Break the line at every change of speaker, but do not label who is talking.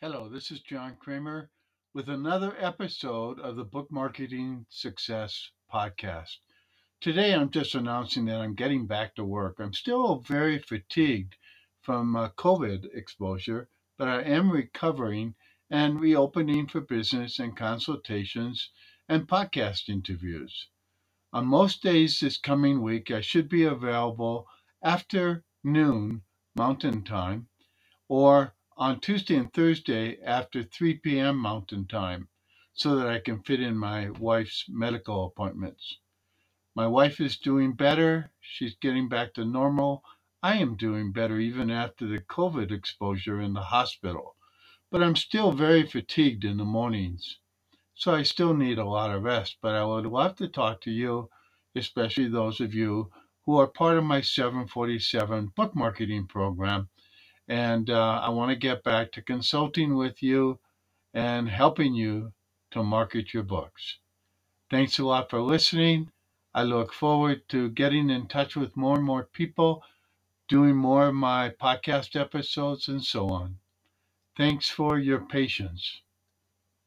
Hello, this is John Kremer with another episode of the Book Marketing Success Podcast. Today I'm just announcing that I'm getting back to work. I'm still very fatigued from uh, COVID exposure, but I am recovering and reopening for business and consultations and podcast interviews. On most days this coming week, I should be available after noon Mountain Time or on Tuesday and Thursday after 3 p.m. Mountain Time so that I can fit in my wife's medical appointments. My wife is doing better. She's getting back to normal. I am doing better even after the COVID exposure in the hospital. But I'm still very fatigued in the mornings. So I still need a lot of rest. But I would love to talk to you, especially those of you who are part of my 747 book marketing program and uh, I want to get back to consulting with you and helping you to market your books. Thanks a lot for listening. I look forward to getting in touch with more and more people, doing more of my podcast episodes, and so on. Thanks for your patience.